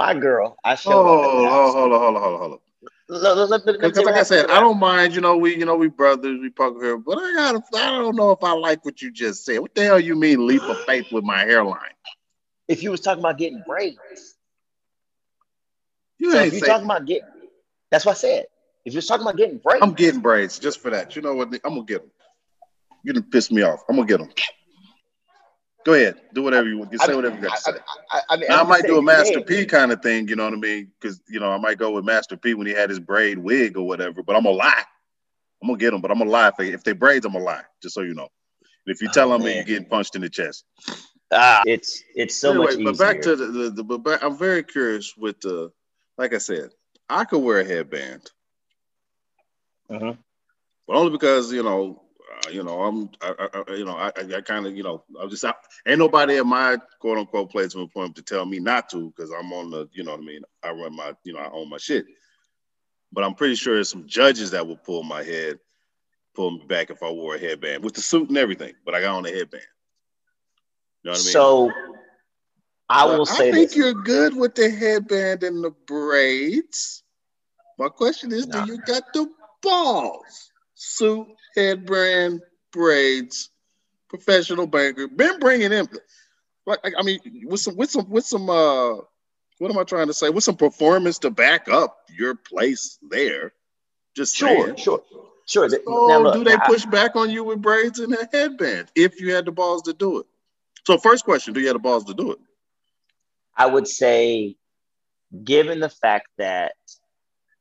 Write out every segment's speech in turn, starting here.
My girl, I showed Oh, up hold on, hold on, hold on, hold on, Because like I said. I don't mind. You know, we you know we brothers, we poker here, but I got I don't know if I like what you just said. What the hell you mean leap of faith with my hairline? If you was talking about getting braids, You so ain't saying talking about getting, that's what I said. If you're talking about getting braids, I'm getting braids just for that. You know what? I'm gonna get them. You done piss me off. I'm gonna get them. Go ahead, do whatever you want. You say mean, whatever you got to I, say. I, I, mean, Now, I might do a Master yeah, P kind of thing, you know what I mean? Because you know I might go with Master P when he had his braid wig or whatever. But I'm gonna lie. I'm gonna get them, but I'm gonna lie if they if they braids. I'm gonna lie, just so you know. If you Oh, tell them, man. you're getting punched in the chest. Ah, it's it's so anyway, much easier. but back to the, the, the but back, I'm very curious with the like I said, I could wear a headband, uh-huh. but only because you know, Uh, you know, I'm, I, I, you know, I, I, kind of, you know, I'm just, I, ain't nobody at my quote unquote place of employment to tell me not to, because I'm on the, you know what I mean. I run my, you know, I own my shit. But I'm pretty sure there's some judges that will pull my head, pull me back if I wore a headband with the suit and everything. But I got on a headband. You know what I mean? So I will say I think this. you're good with the headband and the braids. My question is, do you got the balls? Suit, headband, braids, professional banker. Been bringing in, like I mean, with some, with some, with some. uh What am I trying to say? With some performance to back up your place there. Just Sure, saying. sure, sure. So now look, do they I- push back on you with braids and a headband if you had the balls to do it? So first question, do you have the balls to do it? I would say, given the fact that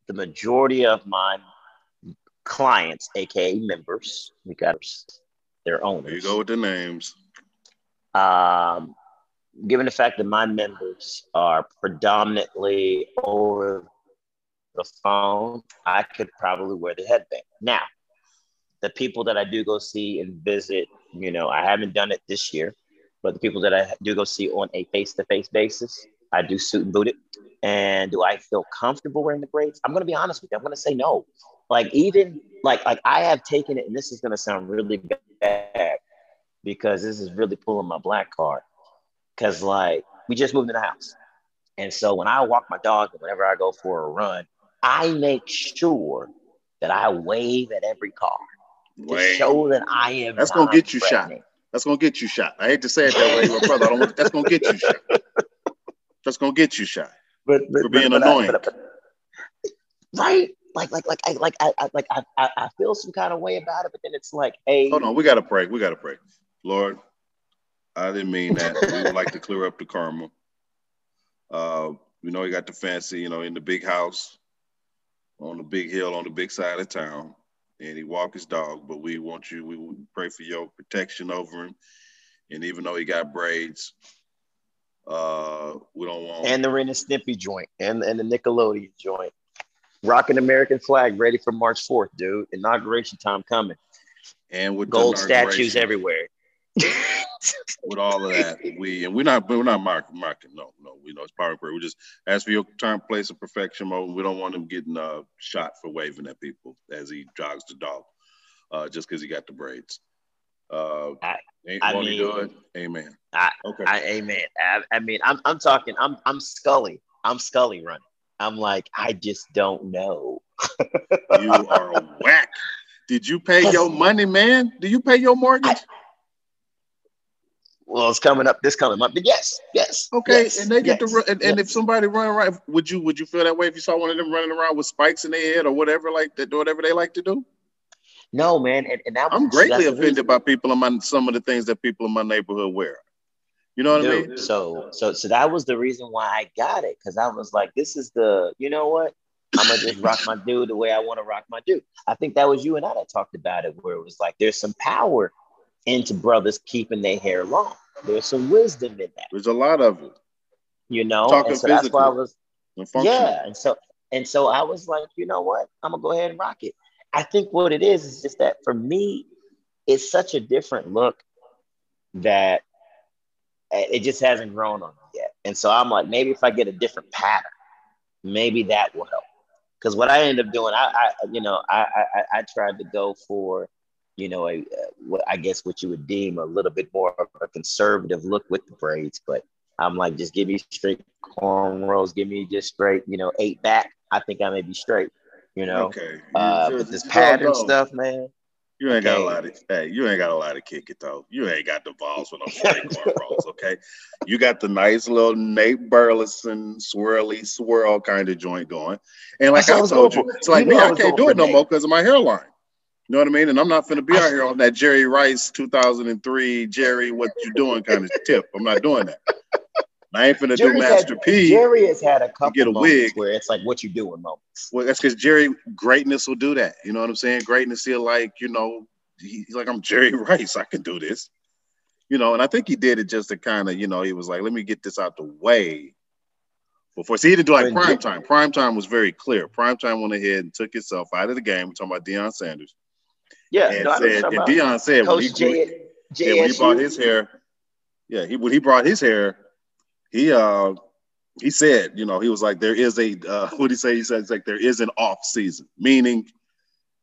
the majority of my clients, aka members, we got their owners. There you go with the names. Um, given the fact that my members are predominantly over the phone, I could probably wear the headband. Now, the people that I do go see and visit, you know, I haven't done it this year, but the people that I do go see on a face-to-face basis, I do suit and boot it. And do I feel comfortable wearing the braids? I'm gonna be honest with you. I'm gonna say no. Like even like like I have taken it, and this is gonna sound really bad because this is really pulling my black card. Cause like we just moved in the house. And so when I walk my dog and whenever I go for a run, I make sure that I wave at every car to Wait. show that I am. That's gonna get you shot. That's gonna get you shot. I hate to say it that way, but brother, I don't want, that's gonna get you shot. That's gonna get you shot. But, but For being but, but I- annoying. but- right? Like like like I like I, I like I, I feel some kind of way about it, but then it's like, hey, Hold on, we gotta pray. We gotta pray. Lord, I didn't mean that. we would like to clear up the karma. Uh, you know, he got the fancy, you know, in the big house, on the big hill, on the big side of town, and he walk his dog. But we want you, we pray for your protection over him. And even though he got braids, uh, we don't want and the Ren and Stimpy joint and and the Nickelodeon joint, rocking American flag, ready for March fourth, dude. Inauguration time coming. and with Gold statues everywhere. with all of that. We and we're not we're not marking marking. No, no, we know it's power prayer. We just ask for your time, place of perfection mode. We don't want him getting uh shot for waving at people as he jogs the dog, uh, just because he got the braids. Uh, I- ain't I won't do it? mean, Amen. I- okay. I amen. I, I mean, I'm I'm talking. I'm I'm Scully. I'm Scully running. I'm like, I just don't know. you are whack. Did you pay your money, man? Do you pay your mortgage? Well, it's coming up. This coming up. But yes, yes. Okay, yes, and they get yes, to run, and, and yes. if somebody running around, would you would you feel that way if you saw one of them running around with spikes in their head or whatever like that, whatever they like to do? no, man, and, and that was I'm greatly offended by people in my some of the things that people in my neighborhood wear. You know what I mean? so so so that was the reason why I got it because I was like, this is the, you know what? I'm gonna just rock my dude the way I want to rock my dude. I think that was you and I that talked about it, where it was like there's some power into brothers keeping their hair long. There's some wisdom in that, There's a lot of it. you know. Talking and so that's why I was and yeah, and so and so I was like, you know what? I'm gonna go ahead and rock it. I think what it is is just that for me, it's such a different look that it just hasn't grown on me yet. And so I'm like, maybe if I get a different pattern, maybe that will help. Because what I ended up doing, I, I you know, I, I I tried to go for, you know, a what I guess what you would deem a little bit more of a conservative look with the braids, but I'm like, just give me straight cornrows, give me just straight, you know, eight back. I think I may be straight. You know, Okay. uh, but this pattern stuff, man. You ain't got a lot of hey, you ain't got a lot of kick it though. You ain't got the balls for no cornrows, okay? You got the nice little Nate Burleson swirly swirl kind of joint going. And like I I told you, it's like You me, I can't do it no Nate. more because of my hairline. You know what I mean? And I'm not finna be out here on that Jerry Rice 2003 Jerry, what you doing kind of tip. I'm not doing that. I ain't finna do Jerry's Master had, P. Jerry has had a couple get a wig. where it's like, what you doing moments. Well, that's because Jerry greatness will do that. You know what I'm saying? Greatness, he'll like, you know, he's like, I'm Jerry Rice. I can do this. You know, and I think he did it just to kind of, you know, he was like, let me get this out the way before. See, he didn't do like prime time. Prime time was very clear. Prime time went ahead and took itself out of the game. We're talking about Deion Sanders. Yeah, And, no, I know what said, and. Deion said when he, Coach J, yeah, when he brought his hair, yeah, he when he brought his hair, he uh he said, you know, he was like, there is a uh what did he say? He said it's like there is an off season, meaning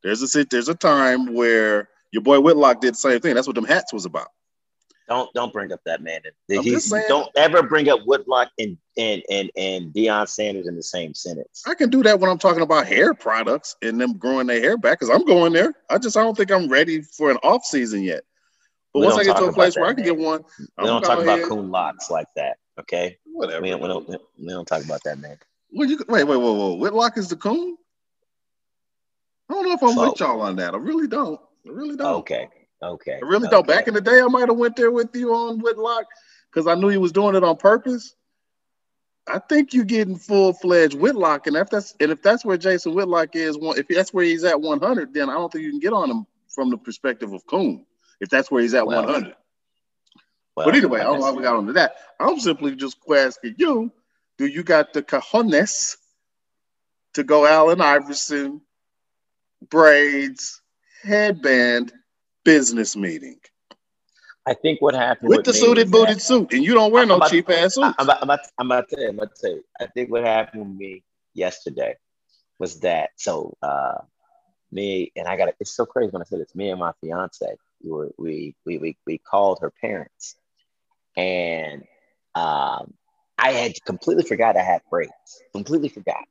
there's a there's a time where your boy Whitlock did the same thing. That's what them hats was about. Don't don't bring up that man. I'm He's- just saying. Don't ever bring up Whitlock and and and and Deion Sanders in the same sentence. I can do that when I'm talking about hair products and them growing their hair back because I'm going there. I just I don't think I'm ready for an off season yet. But We once I get to a place where I can get one, We I'm don't talk about coon locks like that. Okay, whatever. we don't, we don't we don't talk about that, man. Well, you wait, wait, whoa, whoa. Whitlock is the coon? I don't know if I'm So- with y'all on that. I really don't. I really don't. Okay, okay. I really don't. Back in the day, I might have went there with you on Whitlock because I knew he was doing it on purpose. I think you're getting full fledged Whitlock, and if that's and if that's where Jason Whitlock is, one if that's where he's at 100, then I don't think you can get on him from the perspective of Coon. If that's where he's at Well, 100. Well, but either way, I don't know how we got onto that. I'm simply just asking you: Do you got the cojones to go Allen Iverson braids headband business meeting? I think what happened with with the suited booted suit, and you don't wear I'm no cheap ass suit. I- I'm about, I'm, about, I'm about to tell you, I'm about to tell you. I think what happened with me yesterday was that so uh me and I got it's so crazy when I said this. Me and my fiance, we were we we we, we called her parents, and um I had completely forgot I had braids. Completely forgot.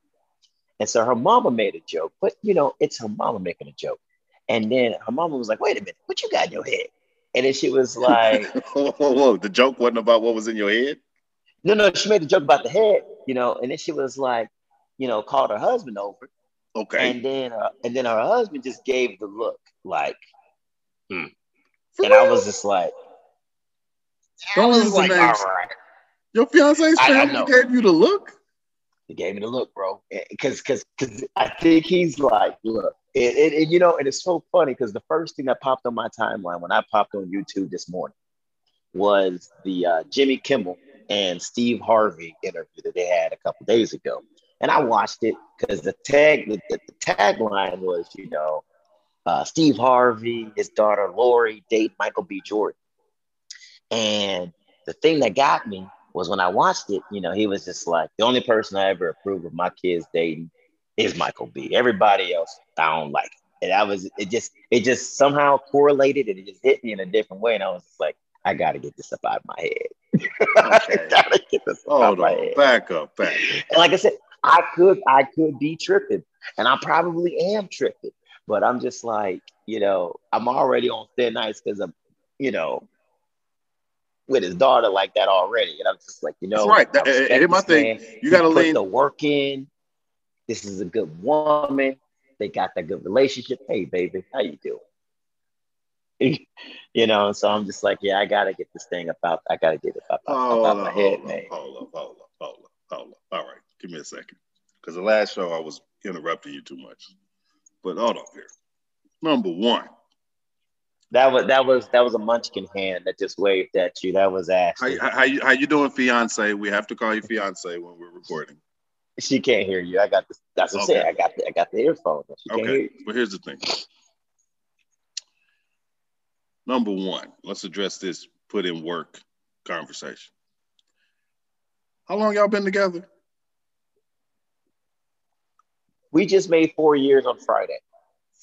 And so her mama made a joke, but you know, it's her mama making a joke. And then her mama was like, wait a minute, what you got in your head? And then she was like, whoa, whoa, whoa. The joke wasn't about what was in your head. No, no, she made a joke about the head, you know, and then she was like, you know, called her husband over, Okay. and then uh, and then her husband just gave the look, like, For and I was just like, Don't was like, all names. Your fiance's I- I family gave you the look. he gave me the look, bro, because because because I think he's like, look, and, and, and, you know, and it's so funny because the first thing that popped on my timeline when I popped on YouTube this morning was the uh, Jimmy Kimmel and Steve Harvey interview that they had a couple days ago. And I watched it because the tag the, the, the tagline was, you know, uh, Steve Harvey, his daughter Lori date Michael B. Jordan. And the thing that got me was when I watched it, you know, he was just like, the only person I ever approve of my kids dating is Michael B. Everybody else I don't like. And I was it just it just somehow correlated and it just hit me in a different way. And I was just like, I gotta get this up out of my head. I Okay. gotta get this up out Hold my on. head. Back up. Back. up. And like I said, I could I could be tripping, and I probably am tripping, but I'm just like, you know, I'm already on thin ice because I'm, you know, with his daughter like that already, and I'm just like, you know, That's right. That- and eh, eh, my this thing. man. You got to lean. the work in. This is a good woman. They got that good relationship. Hey, baby, how you doing? you know, so I'm just like, yeah, I gotta get this thing about. I gotta get it up, up, Hold up up, my hold head, up, man. hold up, hold up, hold up, hold up. All right, give me a second. Because the last show I was interrupting you too much. But hold up here. Number one, That was that was that was a munchkin hand that just waved at you. That was how, Ashley. how, how you how you doing, fiance? We have to call you fiance when we're recording. She can't hear you. I got the. That's what I'm saying. I got the. I got the earphones. She hear Okay, you. but here's the thing. Number one, let's address this put in work conversation. How long y'all been together? We just made four years on Friday.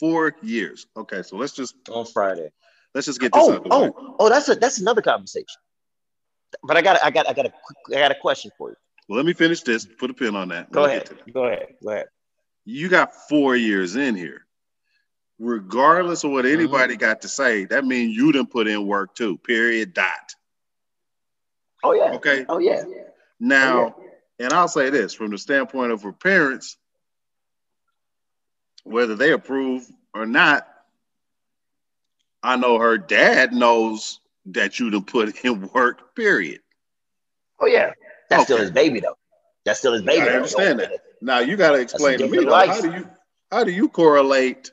Four years. Okay, so let's just On Friday. let's just get this Oh, out the way. oh, oh! That's a that's another conversation. but I got I got I got a I got a question for you. Well, let me finish this. Put a pin on that. Go ahead. Go ahead. Go ahead. You got four years in here. Regardless of what Mm-hmm. anybody got to say, that means you didn't put in work too. Period. Dot. Oh yeah. Okay. Oh yeah. Now, and I'll say this from the standpoint of her parents, whether they approve or not, I know her dad knows that you done put in work, period. Oh yeah. That's still his baby though. That's still his baby. I though. understand that. Now you gotta explain to me though, how do you how do you correlate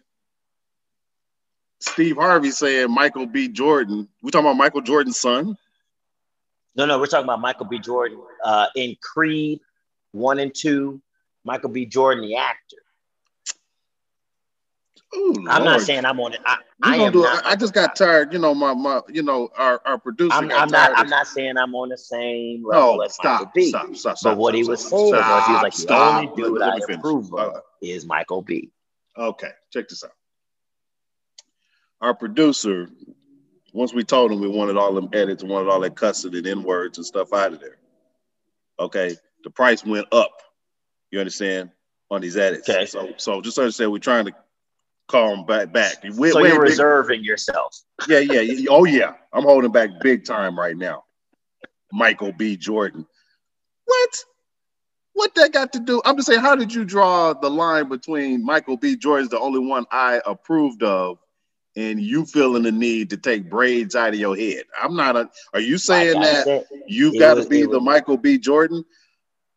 Steve Harvey saying Michael B. Jordan? We talking about Michael Jordan's son? No, no, we're talking about Michael B. Jordan uh, in Creed one and two. Michael B. Jordan, the actor. Ooh, I'm not saying I'm on it. I, I am do not. I, I just got tired. You know, my my you know our our producer. I'm, I'm not. I'm not saying I'm on the same level No, as Michael stop, B. stop, stop, stop. But what stop, he was stop, saying was he was like the stop, only stop. dude Let- let I approve of Uh, is Michael B. Okay, check this out. Our producer, once we told him we wanted all them edits, wanted all that cussing and N words and stuff out of there. Okay, the price went up. You understand on these edits. Okay. So, so just understand we're trying to call them back. Back. We, So we you're ain't big- reserving yourself. yeah, yeah, yeah. Oh yeah, I'm holding back big time right now. Michael B. Jordan. What? What that got to do? I'm just saying, how did you draw the line between Michael B. Jordan's the only one I approved of, and you feeling the need to take braids out of your head? I'm not. A, are you saying that you've got to be the was- Michael B. Jordan?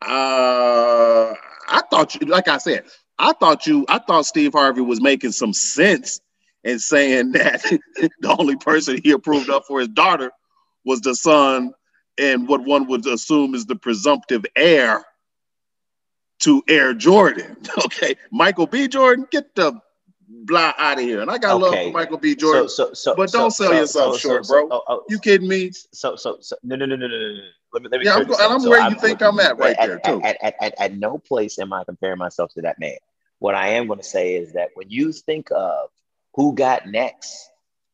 Uh, I thought you, like I said, I thought you, I thought Steve Harvey was making some sense in saying that the only person he approved of for his daughter was the son and what one would assume is the presumptive heir to Air Jordan. Okay, Michael B. Jordan, get the blah out of here. And I got love for Michael B. Jordan. So, so, so, But don't sell yourself short, bro. oh, oh, you kidding me? so so so no no no no no no. Let me let me. Yeah, I'm, and. I'm where you I'm- think I'm at right at, there too. At, at, at, at no place am I comparing myself to that man. What I am going to say is that when you think of who got next,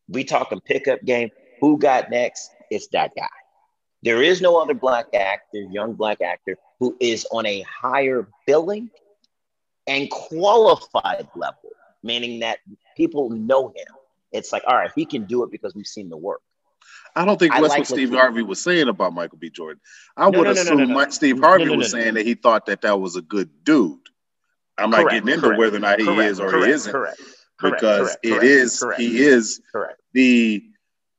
we talking pickup game. Who got next? It's that guy. There is no other black actor, young black actor, who is on a higher billing and qualified level, meaning that people know him. It's like, all right, he can do it because we've seen the work. I don't think I that's like what Steve Harvey was saying about Michael B. Jordan. I No, would no, no, assume. Mike- Steve Harvey was saying that he thought that that was a good dude. I'm not getting into correct, whether or not he correct, is or correct, he isn't Correct. Correct. because correct, it correct, is correct, he is correct. the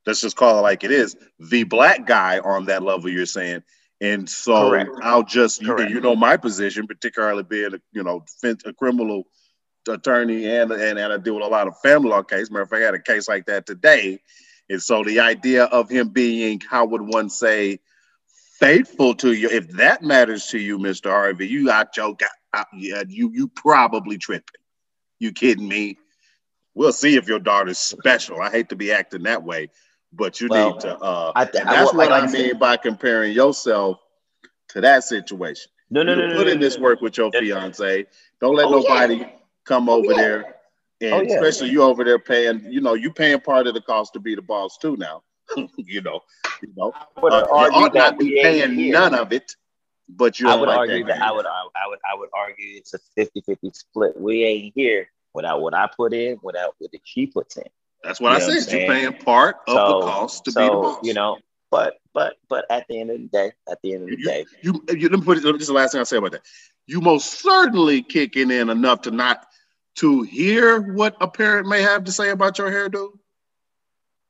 let's just call it like it is the black guy on that level you're saying and so Correct. i'll just you, you know my position particularly being a you know a criminal attorney and, and and i deal with a lot of family law cases matter of fact i had a case like that today and so the idea of him being how would one say faithful to you if that matters to you mr harvey you got your got uh, yeah you you probably tripping you kidding me we'll see if your daughter's special. I hate to be acting that way, but you Well, need to. Uh, I th- and I that's what like I I mean by comparing yourself to that situation. No, no, you no, no. put no, in no, this no. work with your fiance. Don't let Oh, yeah. Nobody come over yeah. there, and Oh, yeah. especially you over there paying. You know, you paying part of the cost to be the boss too. Now, you know, you know, I uh, you ought not be paying here. none of it, but you I would like argue that, game. I would I would I would argue it's a 50-50 split. We ain't here without what I put in, without what she puts in. That's what You I know what said. You're saying? paying part of So- the cost to so be the boss. you know, but but but at the end of the day, at the end of the You- day, you, you let me put it. This is the last thing I say about that. You most certainly kicking in enough to not to hear what a parent may have to say about your hairdo,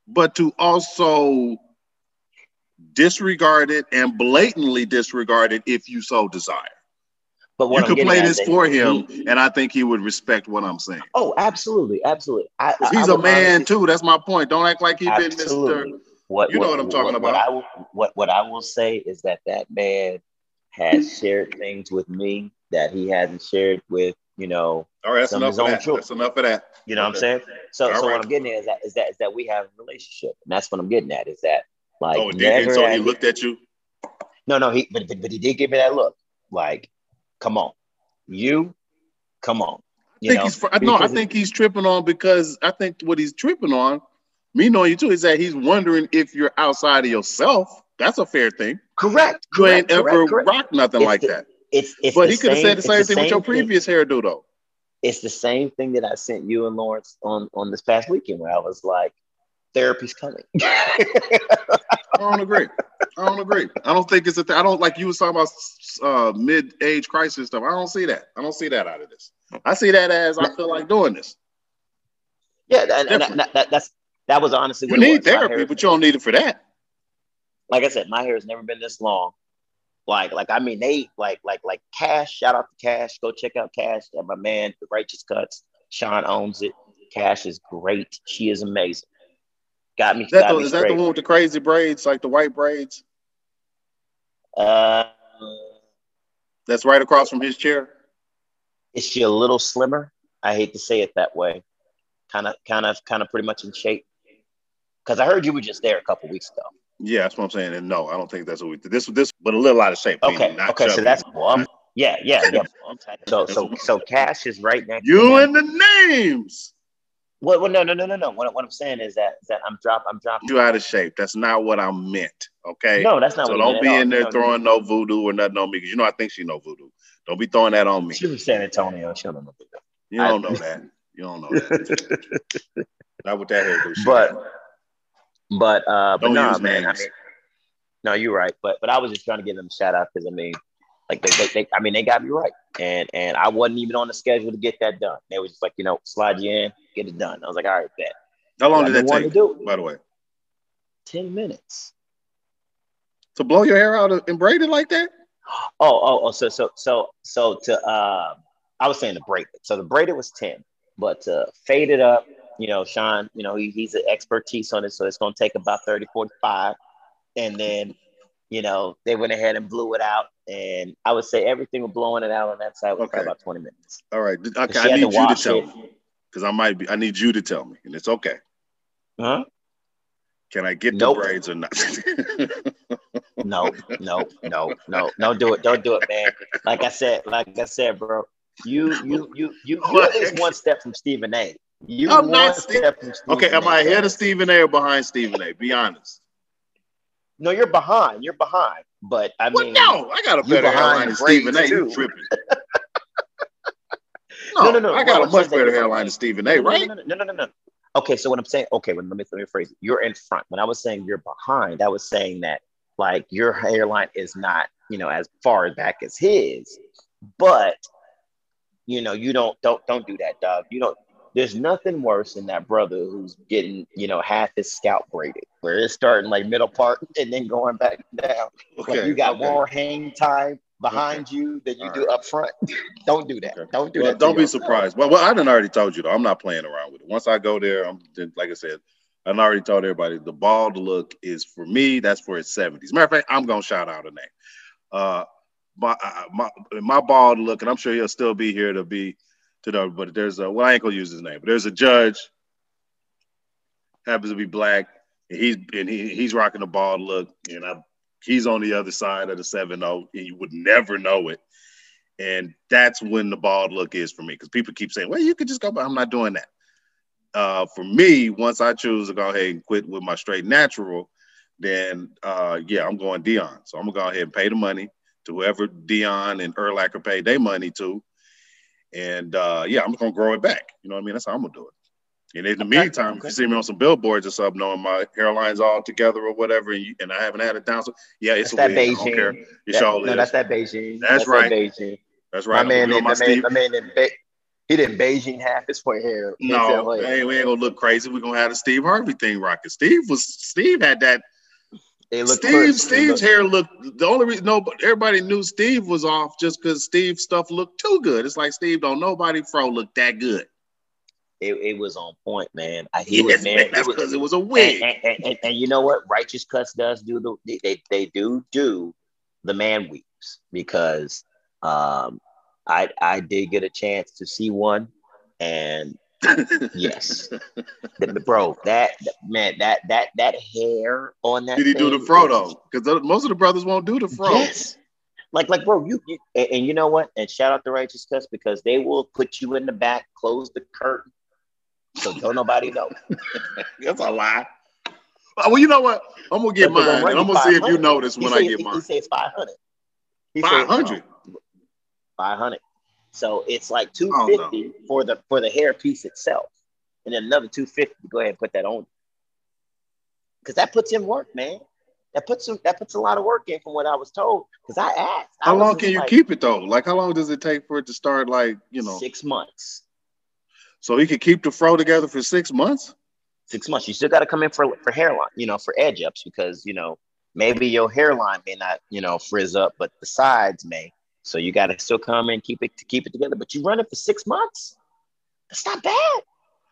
but to also disregard it and blatantly disregard it if you so desire. but what you I'm could play this for him, he- and I think he would respect what I'm saying. oh, absolutely, absolutely. I- he's I a man honestly- too. That's my point. Don't act like he's been. Mr. What, You know what I'm talking What about. I will, what what I will say is that that man has shared things with me that he hasn't shared with you know All right, that's enough of of his own that. children. That's enough of that. you know what I'm saying. So All so right. what I'm getting at is that is that is that we have a relationship, and that's what I'm getting at is that like oh, never and so he looked at you. no no he but, but but he did give me that look like come on you come on I think know he's no, I think he's tripping on because I think what he's tripping on, me knowing you too, is that he's wondering if you're outside of yourself. That's a fair thing. Correct. You correct, ain't ever correct, correct. rocked nothing It's like the- that. It's it's But the he could have said the same thing with your same thing- previous hairdo, though. It's the same thing that I sent you and Lawrence on on this past weekend where I was like, therapy's coming. I don't agree. I don't agree. I don't think it's a thing. I don't like you was talking about uh, mid-age crisis stuff. I don't see that. I don't see that out of this. I see that as I feel like doing this. yeah, and, and that, that, that's that was honestly You need. Therapy, but you don't need it for that. like I said, my hair has never been this long. Like, like I mean, they like, like, like Cash. Shout out to Cash. Go check out Cash. And my man, the Righteous Cuts. Sean owns it. Cash is great. She is amazing. Got me. Is that, got the, me is that the one with the crazy braids, like the white braids? Uh, That's right across from his chair. is she a little slimmer? I hate to say it that way. Kind of, kind of, kind of, pretty much in shape. Because I heard you were just there a couple weeks ago. Yeah, that's what I'm saying. And no, I don't think that's what we did. This, this, but a little out of shape. Okay, not okay, so that's well, yeah, yeah, yeah. So, so, so Cash is right next. to you and the names. Well, well, no, no, no, no, no. What, what I'm saying is that is that I'm drop, I'm dropping. You out of shape. That's not what I meant. Okay. No, that's not. so what don't be in there No, throwing no voodoo or nothing on me because you know I think she know voodoo. Don't be throwing that on me. She from San Antonio. She don't know what You don't know that. You don't know that. not with that hairdo. But, but, uh, but Don't use man. I mean, no, you're right. But, but I was just trying to give them a shout out because I mean, like they, they, they, I mean, they got me right, and and I wasn't even on the schedule to get that done. They was just like, you know, slide you in, get it done. I was like, all right, bet. how long did that take? to do. By the way, Ten minutes. to blow your hair out and braid it like that? Oh, oh, oh. So, so, so, so to, uh, I was saying to braid it. So the braided was 10, but to fade it up, you know, Sean, you know, he, he's an expertise on it. So it's going to take about 30, 45. And then, you know, they went ahead and blew it out. And I would say everything with blowing it out on that side was Okay. about 20 minutes. All right. Okay, I need you to tell it. me because I might be. I need you to tell me, and it's okay. Huh? Can I get Nope. the braids or not? No, no, no, no, don't do it. Don't do it, man. Like I said, like I said, bro, you, you, you, you, you at least one step from Stephen A. You I'm not Steve- step from Stephen okay, am I ahead of Stephen A or behind Stephen A? Be honest. No, you're behind. You're behind. But I What? mean, No, I got a better hairline than Stephen A. You tripping? No, no, no, no. I got What a much better hairline than Stephen A. Right? No, no, no, no, no. Okay, so what I'm saying, okay, well, let me let me phrase it. You're in front. When I was saying you're behind, I was saying that like your hairline is not, you know, as far back as his, but you know, you don't don't don't do that, dog. You don't. There's nothing worse than that brother who's getting, you know, half his scalp braided, where it's starting like middle part and then going back down. like you got okay. more hang time behind you than you All do up front. don't do that. Okay. Don't do Well, that. don't be yourself. surprised. Well, well, I done already told you though. I'm not playing around with it. Once I go there, I'm like I said, I done already told everybody the bald look is for me. That's for his 70s. Matter of fact, I'm gonna shout out a name. Uh, my my my bald look, and I'm sure he'll still be here to be to know. But there's a well, I ain't gonna use his name, but there's a judge happens to be black, and he's and he, he's rocking a bald look, and I he's on the other side of the 7-0, and you would never know it. And that's when the bald look is for me. Because people keep saying, well, you could just go, but I'm not doing that. Uh, for me, once I choose to go ahead and quit with my straight natural, then uh, yeah, I'm going Deion. So I'm gonna go ahead and pay the money to whoever Deion and Urlacher paid their money to. And uh, yeah, I'm gonna grow it back. You know what I mean? That's how I'm gonna do it. And in the Okay, meantime, if you see me on some billboards or something, knowing my hairline's all together or whatever, and, you, and I haven't had it down, so yeah, it's That's a that wig. I don't care. Beijing. It That- sure no, is. that's that Beijing. That's that right. Beijing. That's right. My man, did, my man, my man did Be- he didn't Beijing half his point hair. No, hey, we ain't gonna look crazy. We're gonna have the Steve Harvey thing rocking. Steve was Steve had that. They look Steve. Steve's look- hair looked. The only reason no, but everybody knew Steve was off just because Steve's stuff looked too good. It's like Steve don't nobody fro look that good. It, it was on point, man. I hear Yes, man. man, that's because it was a wig. and, and, and, and you know what? Righteous Cuts does do the they, they, they do do the man weeps because um I I did get a chance to see one and yes. The- bro, that that- man, that that that hair on that. Did he do the thing fro though? Because most of the brothers won't do the fro. Yes. Like, like, bro, you, you and, and you know what? And shout out to Righteous Cuts because they will put you in the back, close the curtain, so don't nobody know. That's a lie. Uh, well, you know what? I'm gonna get mine, and I'm gonna see if you notice when I get mine. He says 500. Five hundred. Five hundred. Uh, So it's like 250 for the for the hair piece itself, and then another 250 to go ahead and put that on. Because that puts in work, man. That puts some, that puts a lot of work in from what I was told. Because I asked. How I long can you like, keep it though? Like how long does it take for it to start? Like you know, six months. So he could keep the fro together for six months. Six months. You still got to come in for for hairline, you know, for edge ups because you know maybe your hairline may not, you know, frizz up, but the sides may. So you got to still come and keep it to keep it together. But you run it for six months. That's not bad.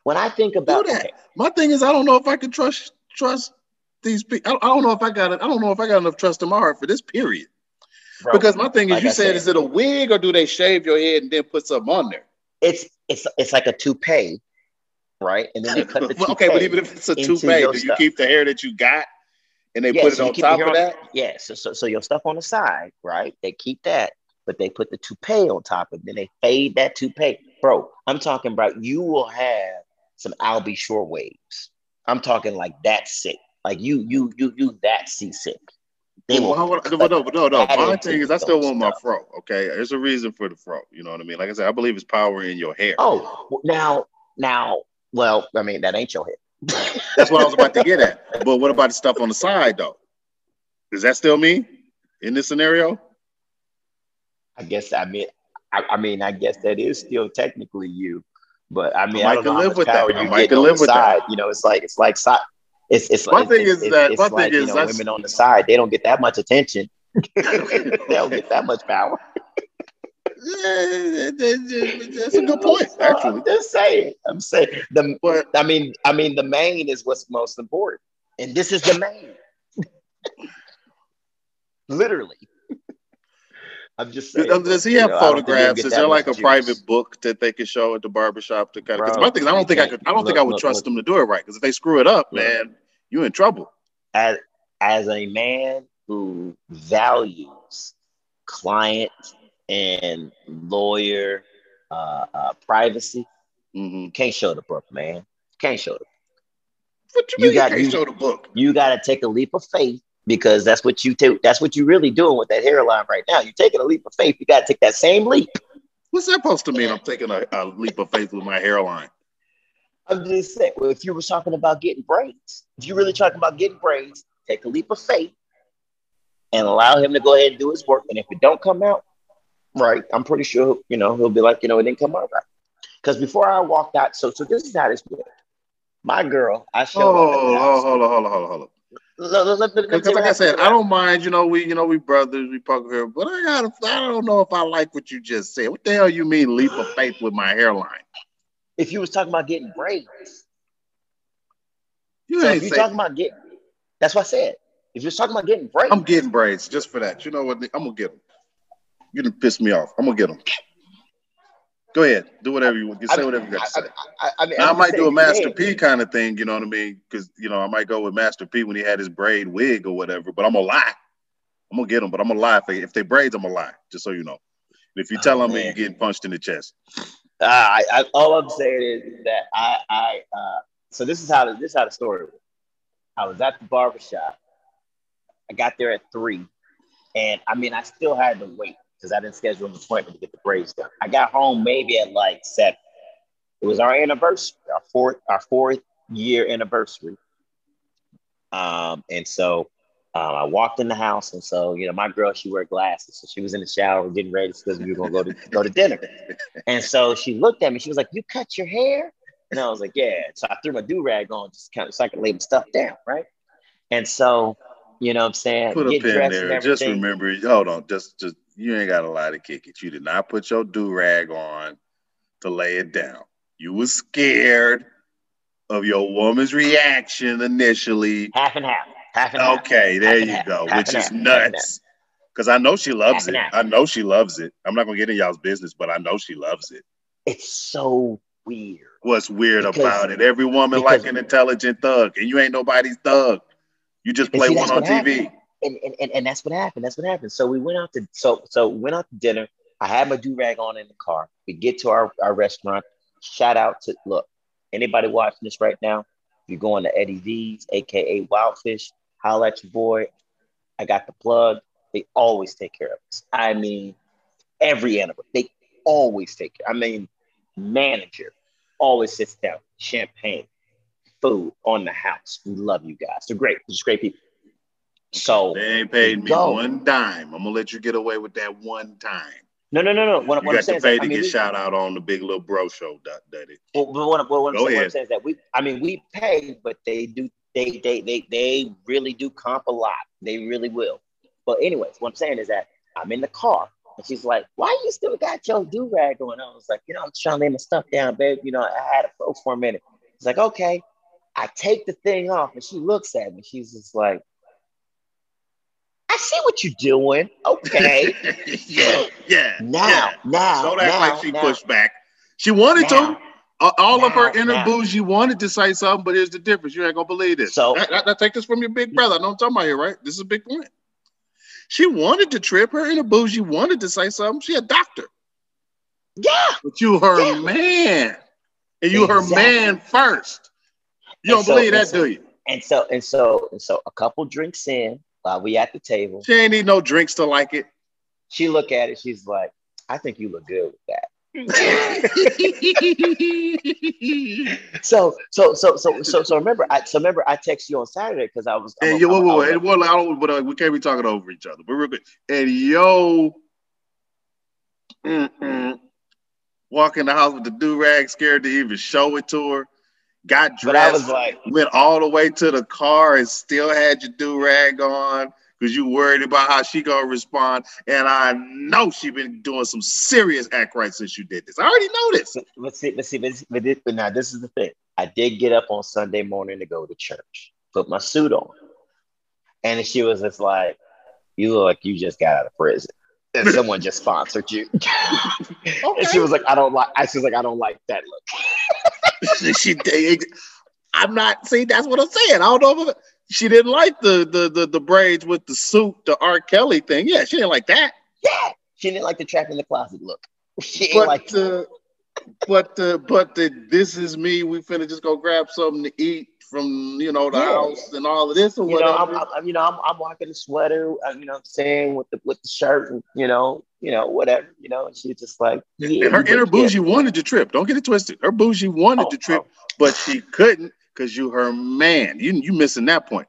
When I think about that, okay. my thing is I don't know if I can trust trust these people. I, I don't know if I got it. I don't know if I got enough trust in my heart for this period. Bro, because my thing is, like you said, said, is it a wig or do they shave your head and then put something on there? It's it's it's like a toupee, right? And then they cut the toupee. okay, but even if it's a toupee, do you stuff. keep the hair that you got and they yeah, put so it on top of that? yeah. So, so so your stuff on the side, right? They keep that, but they put the toupee on top of it. Then they fade that toupee, bro. I'm talking about you will have some Al B. Sure waves. I'm talking like that sick. Like you, you, you, you that seasick. They well, will no, no, no, no. My thing is, I still want my fro. Okay, there's a reason for the fro. You know what I mean? Like I said, I believe it's power in your hair. Oh, now, now, well, I mean, that ain't your hair. That's what I was about to get at. But what about the stuff on the side, though? Is that still me in this scenario? I guess. I mean, I, I mean, I guess that is still technically you. But I mean, I, I don't live with that. You I can live with side. that. You know, it's like it's like it's it's my thing it's, is that it's, my like, thing is you know, women on the side they don't get that much attention. they don't get that much power. Yeah, that's a good point. Actually, I'm just saying. I'm saying the. But, I mean, I mean, the main is what's most important, and this is the main. Literally. I'm just saying. Does he have know, photographs? Is there like a juice. private book that they could show at the barbershop to kind of? Because my thing is, I don't think I could. I don't look, think I would look, trust look. them to do it right. Because if they screw it up, man, you're in trouble. As as a man who values client and lawyer uh, uh, privacy, mm-hmm. can't show the book, man. Can't show the. What you, you mean got, you can't show the book? You got to take a leap of faith because that's what you take. That's what you're really doing with that hairline right now. You're taking a leap of faith. You got to take that same leap. What's that supposed to mean? I'm taking a, a leap of faith with my hairline. I'm just saying. Well, if you were talking about getting braids, if you're really talking about getting braids, take a leap of faith and allow him to go ahead and do his work. And if it don't come out right, I'm pretty sure you know he'll be like, you know, it didn't come out right. Because before I walked out, so so this is how this works. My girl, I showed. Oh, hold, hold on, hold on, hold on, hold on. Because like I said, I don't mind. You know, we you know we brothers, we poke here, but I gotta. I don't know if I like what you just said. What the hell you mean leap of faith with my hairline? If you was talking about getting braids, you so ain't if you talking about getting. That's what I said. If you're talking about getting braids, I'm getting braids just for that. You know what? I'm gonna get them. You didn't piss me off. I'm gonna get them. Go ahead, do whatever you want. You say whatever you got to say. I, I, mean, I might do a Master P kind of thing, you know what I mean? Because you know, I might go with Master P when he had his braid wig or whatever. But I'm gonna lie. I'm gonna get them, but I'm gonna lie if they if they braids. I'm gonna lie, just so you know. And if you tell oh, them, you're getting punched in the chest. Uh, I, I, all I'm saying is that I, I, uh, so this is how the, this is how the story was. I was at the barbershop. I got there at three, and I mean, I still had to wait because I didn't schedule an appointment to get the braids done. I got home maybe at like seven. It was our anniversary, our fourth, our fourth year anniversary. Um, and so um, I walked in the house, and so you know, my girl, she wear glasses, so she was in the shower getting ready because we were gonna go to go to dinner. And so she looked at me, she was like, "You cut your hair?" And I was like, "Yeah." So I threw my do rag on, just kind of so I could lay the stuff down, right? And so, you know, what I'm saying, put a pin there. Just remember, hold on, just just you ain't got a lot to kick it. You did not put your do rag on to lay it down. You was scared of your woman's reaction initially. Half and half. Half and half. Okay, there you half go. Which is nuts. Because I know she loves it. I know she loves it. I'm not gonna get in y'all's business, but I know she loves it. It's so weird. What's weird because, about it? Every woman like an intelligent thug, and you ain't nobody's thug. You just play see, one on TV and, and, and that's what happened. That's what happened. So we went out to so so went out to dinner. I had my do rag on in the car. We get to our, our restaurant. Shout out to look, anybody watching this right now, If you're going to Eddie V's, aka Wildfish, holla at your boy. I got the plug. They always take care of us. I mean, every animal, they always take care. I mean, manager always sits down, champagne, food on the house. We love you guys. They're great. They're just great people. So they ain't paid me go. one dime. I'm gonna let you get away with that one time. No, no, no, no. What, you what got I'm saying to pay is, to I mean, get we, shout out on the Big Little Bro Show, Daddy. Well, what, what, what, I'm saying, what I'm saying is that we, I mean, we pay, but they do, they, they, they, they really do comp a lot. They really will. But anyways, what I'm saying is that I'm in the car and she's like, why you still got your do rag on? I was like, you know, I'm trying to lay my stuff down, babe. You know, I had it for, for a minute. She's like, okay. I take the thing off and she looks at me. She's just like, I see what you're doing. Okay. yeah, yeah. Now, yeah. now. Don't act now, like she now, pushed back. She wanted now, to. Uh, all of her inner bougie wanted to say something, but here's the difference. You ain't gonna believe this. So I, I, I take this from your big brother. I know I'm talking about here, right? This is a big point. She wanted to trip. Her inner bougie wanted to say something. She a doctor. Yeah. But you her yeah. man. And you exactly. her man first. You don't so, believe that, so, do you? And so, and so, and so a couple drinks in while we at the table. She ain't need no drinks to like it. She look at it, she's like, I think you look good with that. so so so so so so remember I so remember I text you on Saturday because I was and yo, wait, wait, wait. Well, I don't, but uh, we can't be talking over each other. But real quick, and yo, mm-mm, walk in the house with the do rag, scared to even show it to her. Got dressed, but I was like, went all the way to the car and still had your do rag on because you worried about how she gonna respond. And I know she been doing some serious act right since you did this. I already know this. Let's see, let's see, let's see. But, this, but now this is the thing. I did get up on Sunday morning to go to church, put my suit on, and she was just like, "You look like you just got out of prison." And someone just sponsored you. okay. And she was like, I don't like I was like, I don't like that look. she I'm not see, that's what I'm saying. I don't know if she didn't like the, the the the braids with the suit, the R. Kelly thing. Yeah, she didn't like that. Yeah, she didn't like the trap in the closet look. She but like uh, but uh, but the this is me. We finna just go grab something to eat from you know the yeah. house and all of this or you whatever. Know, I'm, I'm, you know, I'm, I'm walking the sweater. Uh, you know, I'm saying with the with the shirt and you know, you know, whatever, you know, and she's just like, yeah, and her inner bougie wanted to trip. Don't get it twisted. Her bougie wanted oh, to trip, oh. but she couldn't because you her man. You you missing that point.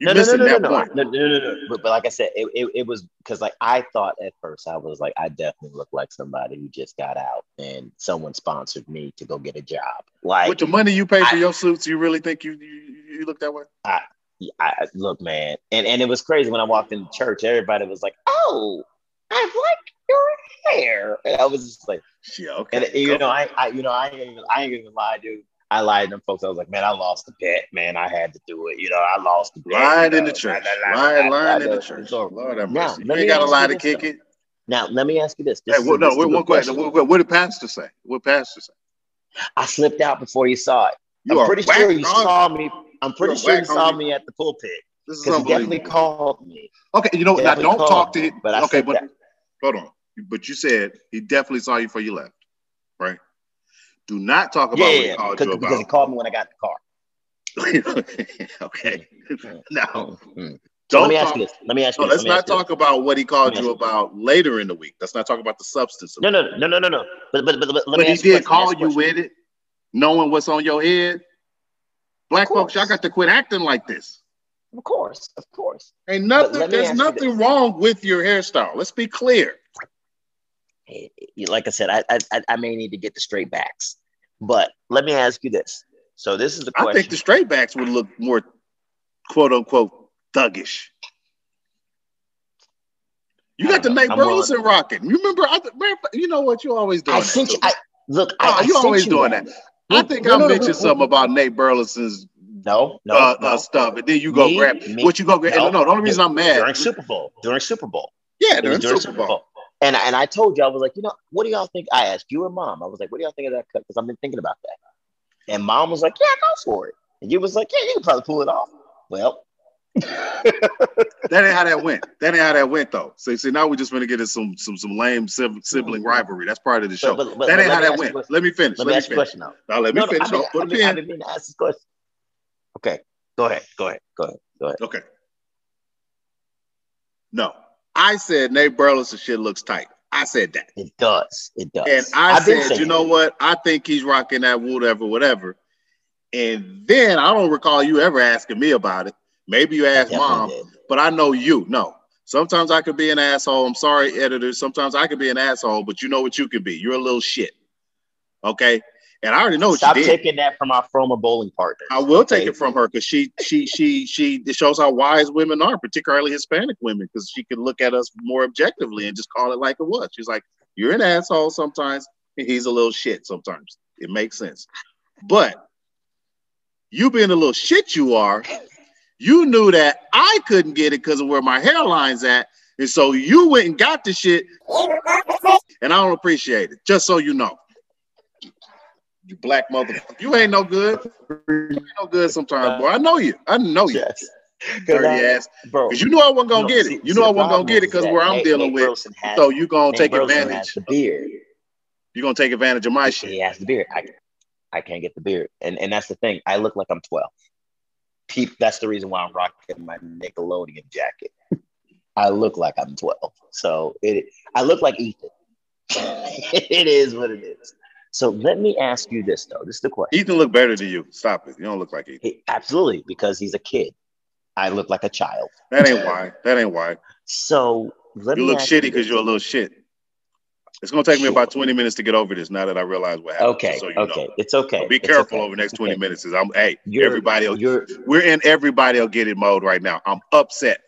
You no, missing no, no, that no, point. No, no, no, no. But, but like I said, it, it, it was because like I thought at first I was like, I definitely look like somebody who just got out and someone sponsored me to go get a job. Like with the money you pay for I, your suits, you really think you you, you look that way? I, I look, man, and and it was crazy when I walked into church. Everybody was like, "Oh, I like your hair," and I was just like, "Yeah, okay." And you know, I, I you know I ain't even I ain't even lie, dude. I lied to them folks. I was like, man, I lost the bet. Man, I had to do it. You know, I lost the bet. Lying you know, in the church. Lying, lying in the church. So, Lord have mercy. Now, you ain't got to lie to kick it. Now, let me ask you this. this hey, well, no, one question. question. What, what, did Pastor say? What Pastor say? I slipped out before you saw it. You I'm pretty sure you saw me. I'm pretty sure you saw me at the pulpit. This is He definitely called me. Okay, you know, now don't talk to him. But okay, but hold on. But you said he definitely saw you before you left, right? Do not talk about yeah, what he called you about. Because he called me when I got the car. okay. now, mm-hmm. So let me talk, ask you this. Let me ask you. No, let's not talk this. about what he called you about later in the week. Let's not talk about the substance. Of. No, no, no, no, no, no. But but but, but, but he did call you with it, knowing what's on your head. Black folks, y'all got to quit acting like this. Of course, of course. And nothing. There's nothing wrong with your hairstyle. Let's be clear like I said, I, I I may need to get the straight backs. But let me ask you this. So this is the question. I think the straight backs would look more quote unquote thuggish. You got the Nate Burleson rocking. You remember? I, you know what? You always doing. I you. I, look, I, oh, you always doing that. that. I think no, I no, mentioned no, something about Nate Burleson's no, no, uh, no. Uh, stuff, and then you go me, grab me, what you go grab. No, no, the only reason I'm mad during Super Bowl, during Super Bowl, yeah, during, during Super Bowl. Bowl. And, and I told you, I was like, you know, what do y'all think? I asked you and mom, I was like, what do y'all think of that cut? Because I've been thinking about that. And mom was like, yeah, go for it. And you was like, yeah, you can probably pull it off. Well, that ain't how that went. That ain't how that went though. So see, now we're just gonna get into some some some lame sibling mm-hmm. rivalry. That's part of the show. But, but, but, that ain't how that went. Let me finish. Let, let me finish. Now let me no, finish. I, I, mean, I ask this question. Okay. Go ahead. Go ahead. Go ahead. Go ahead. Okay. No, I said Nate Burleson shit looks tight. I said that. It does. It does. And I I've said, you know what? I think he's rocking that whatever, whatever. And then I don't recall you ever asking me about it. Maybe you asked mom, did. but I know you. No. Sometimes I could be an asshole. I'm sorry, editors. Sometimes I could be an asshole, but you know what you can be. You're a little shit. Okay. And I already know Stop taking that from our former bowling partner. I will okay? take it from her because she she she she it shows how wise women are, particularly Hispanic women, because she can look at us more objectively and just call it like it was. She's like, "You're an asshole sometimes, and he's a little shit sometimes." It makes sense, but you being a little shit you are, you knew that I couldn't get it because of where my hairline's at, and so you went and got the shit, and I don't appreciate it. Just so you know. You black motherfucker. You ain't no good. You ain't no good sometimes, boy. I know you. I know you. Yes. Dirty I, ass. Bro. Because you knew I wasn't gonna get it. You know I wasn't gonna get it because where I'm Nate, dealing Nate with. Has, so you gonna Nate take Burleson advantage. the beard. You're gonna take advantage of my shit. He has the beard. I I can't get the beard. And and that's the thing. I look like I'm 12. that's the reason why I'm rocking my Nickelodeon jacket. I look like I'm 12. So it I look like Ethan. it is what it is. So let me ask you this though. This is the question. Ethan look better than you. Stop it. You don't look like Ethan. He, absolutely, because he's a kid. I look like a child. That ain't why. That ain't why. So let you look shitty because you are a little shit. It's gonna take me about 20 minutes to get over this now that I realize what happened. Okay. So okay. Know. It's okay. So be careful okay. over the next 20 okay. minutes. I'm hey, you're, everybody you're, we're in everybody will get it mode right now. I'm upset,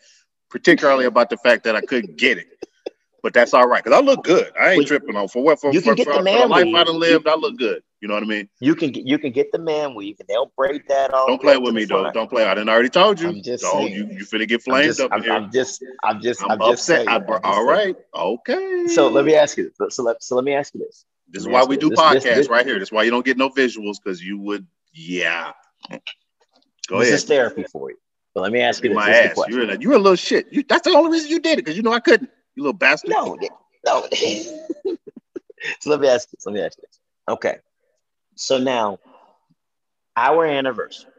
particularly about the fact that I couldn't get it but that's all right because I look good. I ain't tripping on for what for, you can for, get for, the man for the life I done lived. I look good. You know what I mean? You can get you can get the man weave and they'll break that off. Don't play with me though. Don't play. I didn't already told you. I'm just no, saying. you you finna get flamed just, up I'm, here. I'm just I'm just I'm, I'm upset. Just I, all right. Okay. So let me ask you. This. So let so let me ask you this. This is why we do this, podcasts this, this, right here. This is why you don't get no visuals because you would yeah. Go this ahead. is therapy for you. But let me ask you this. My ass. You're a, you're a little shit. You, that's the only reason you did it because you know I couldn't. You little bastard. No, no. so let me ask this. Let me ask this. Okay. So now, our anniversary.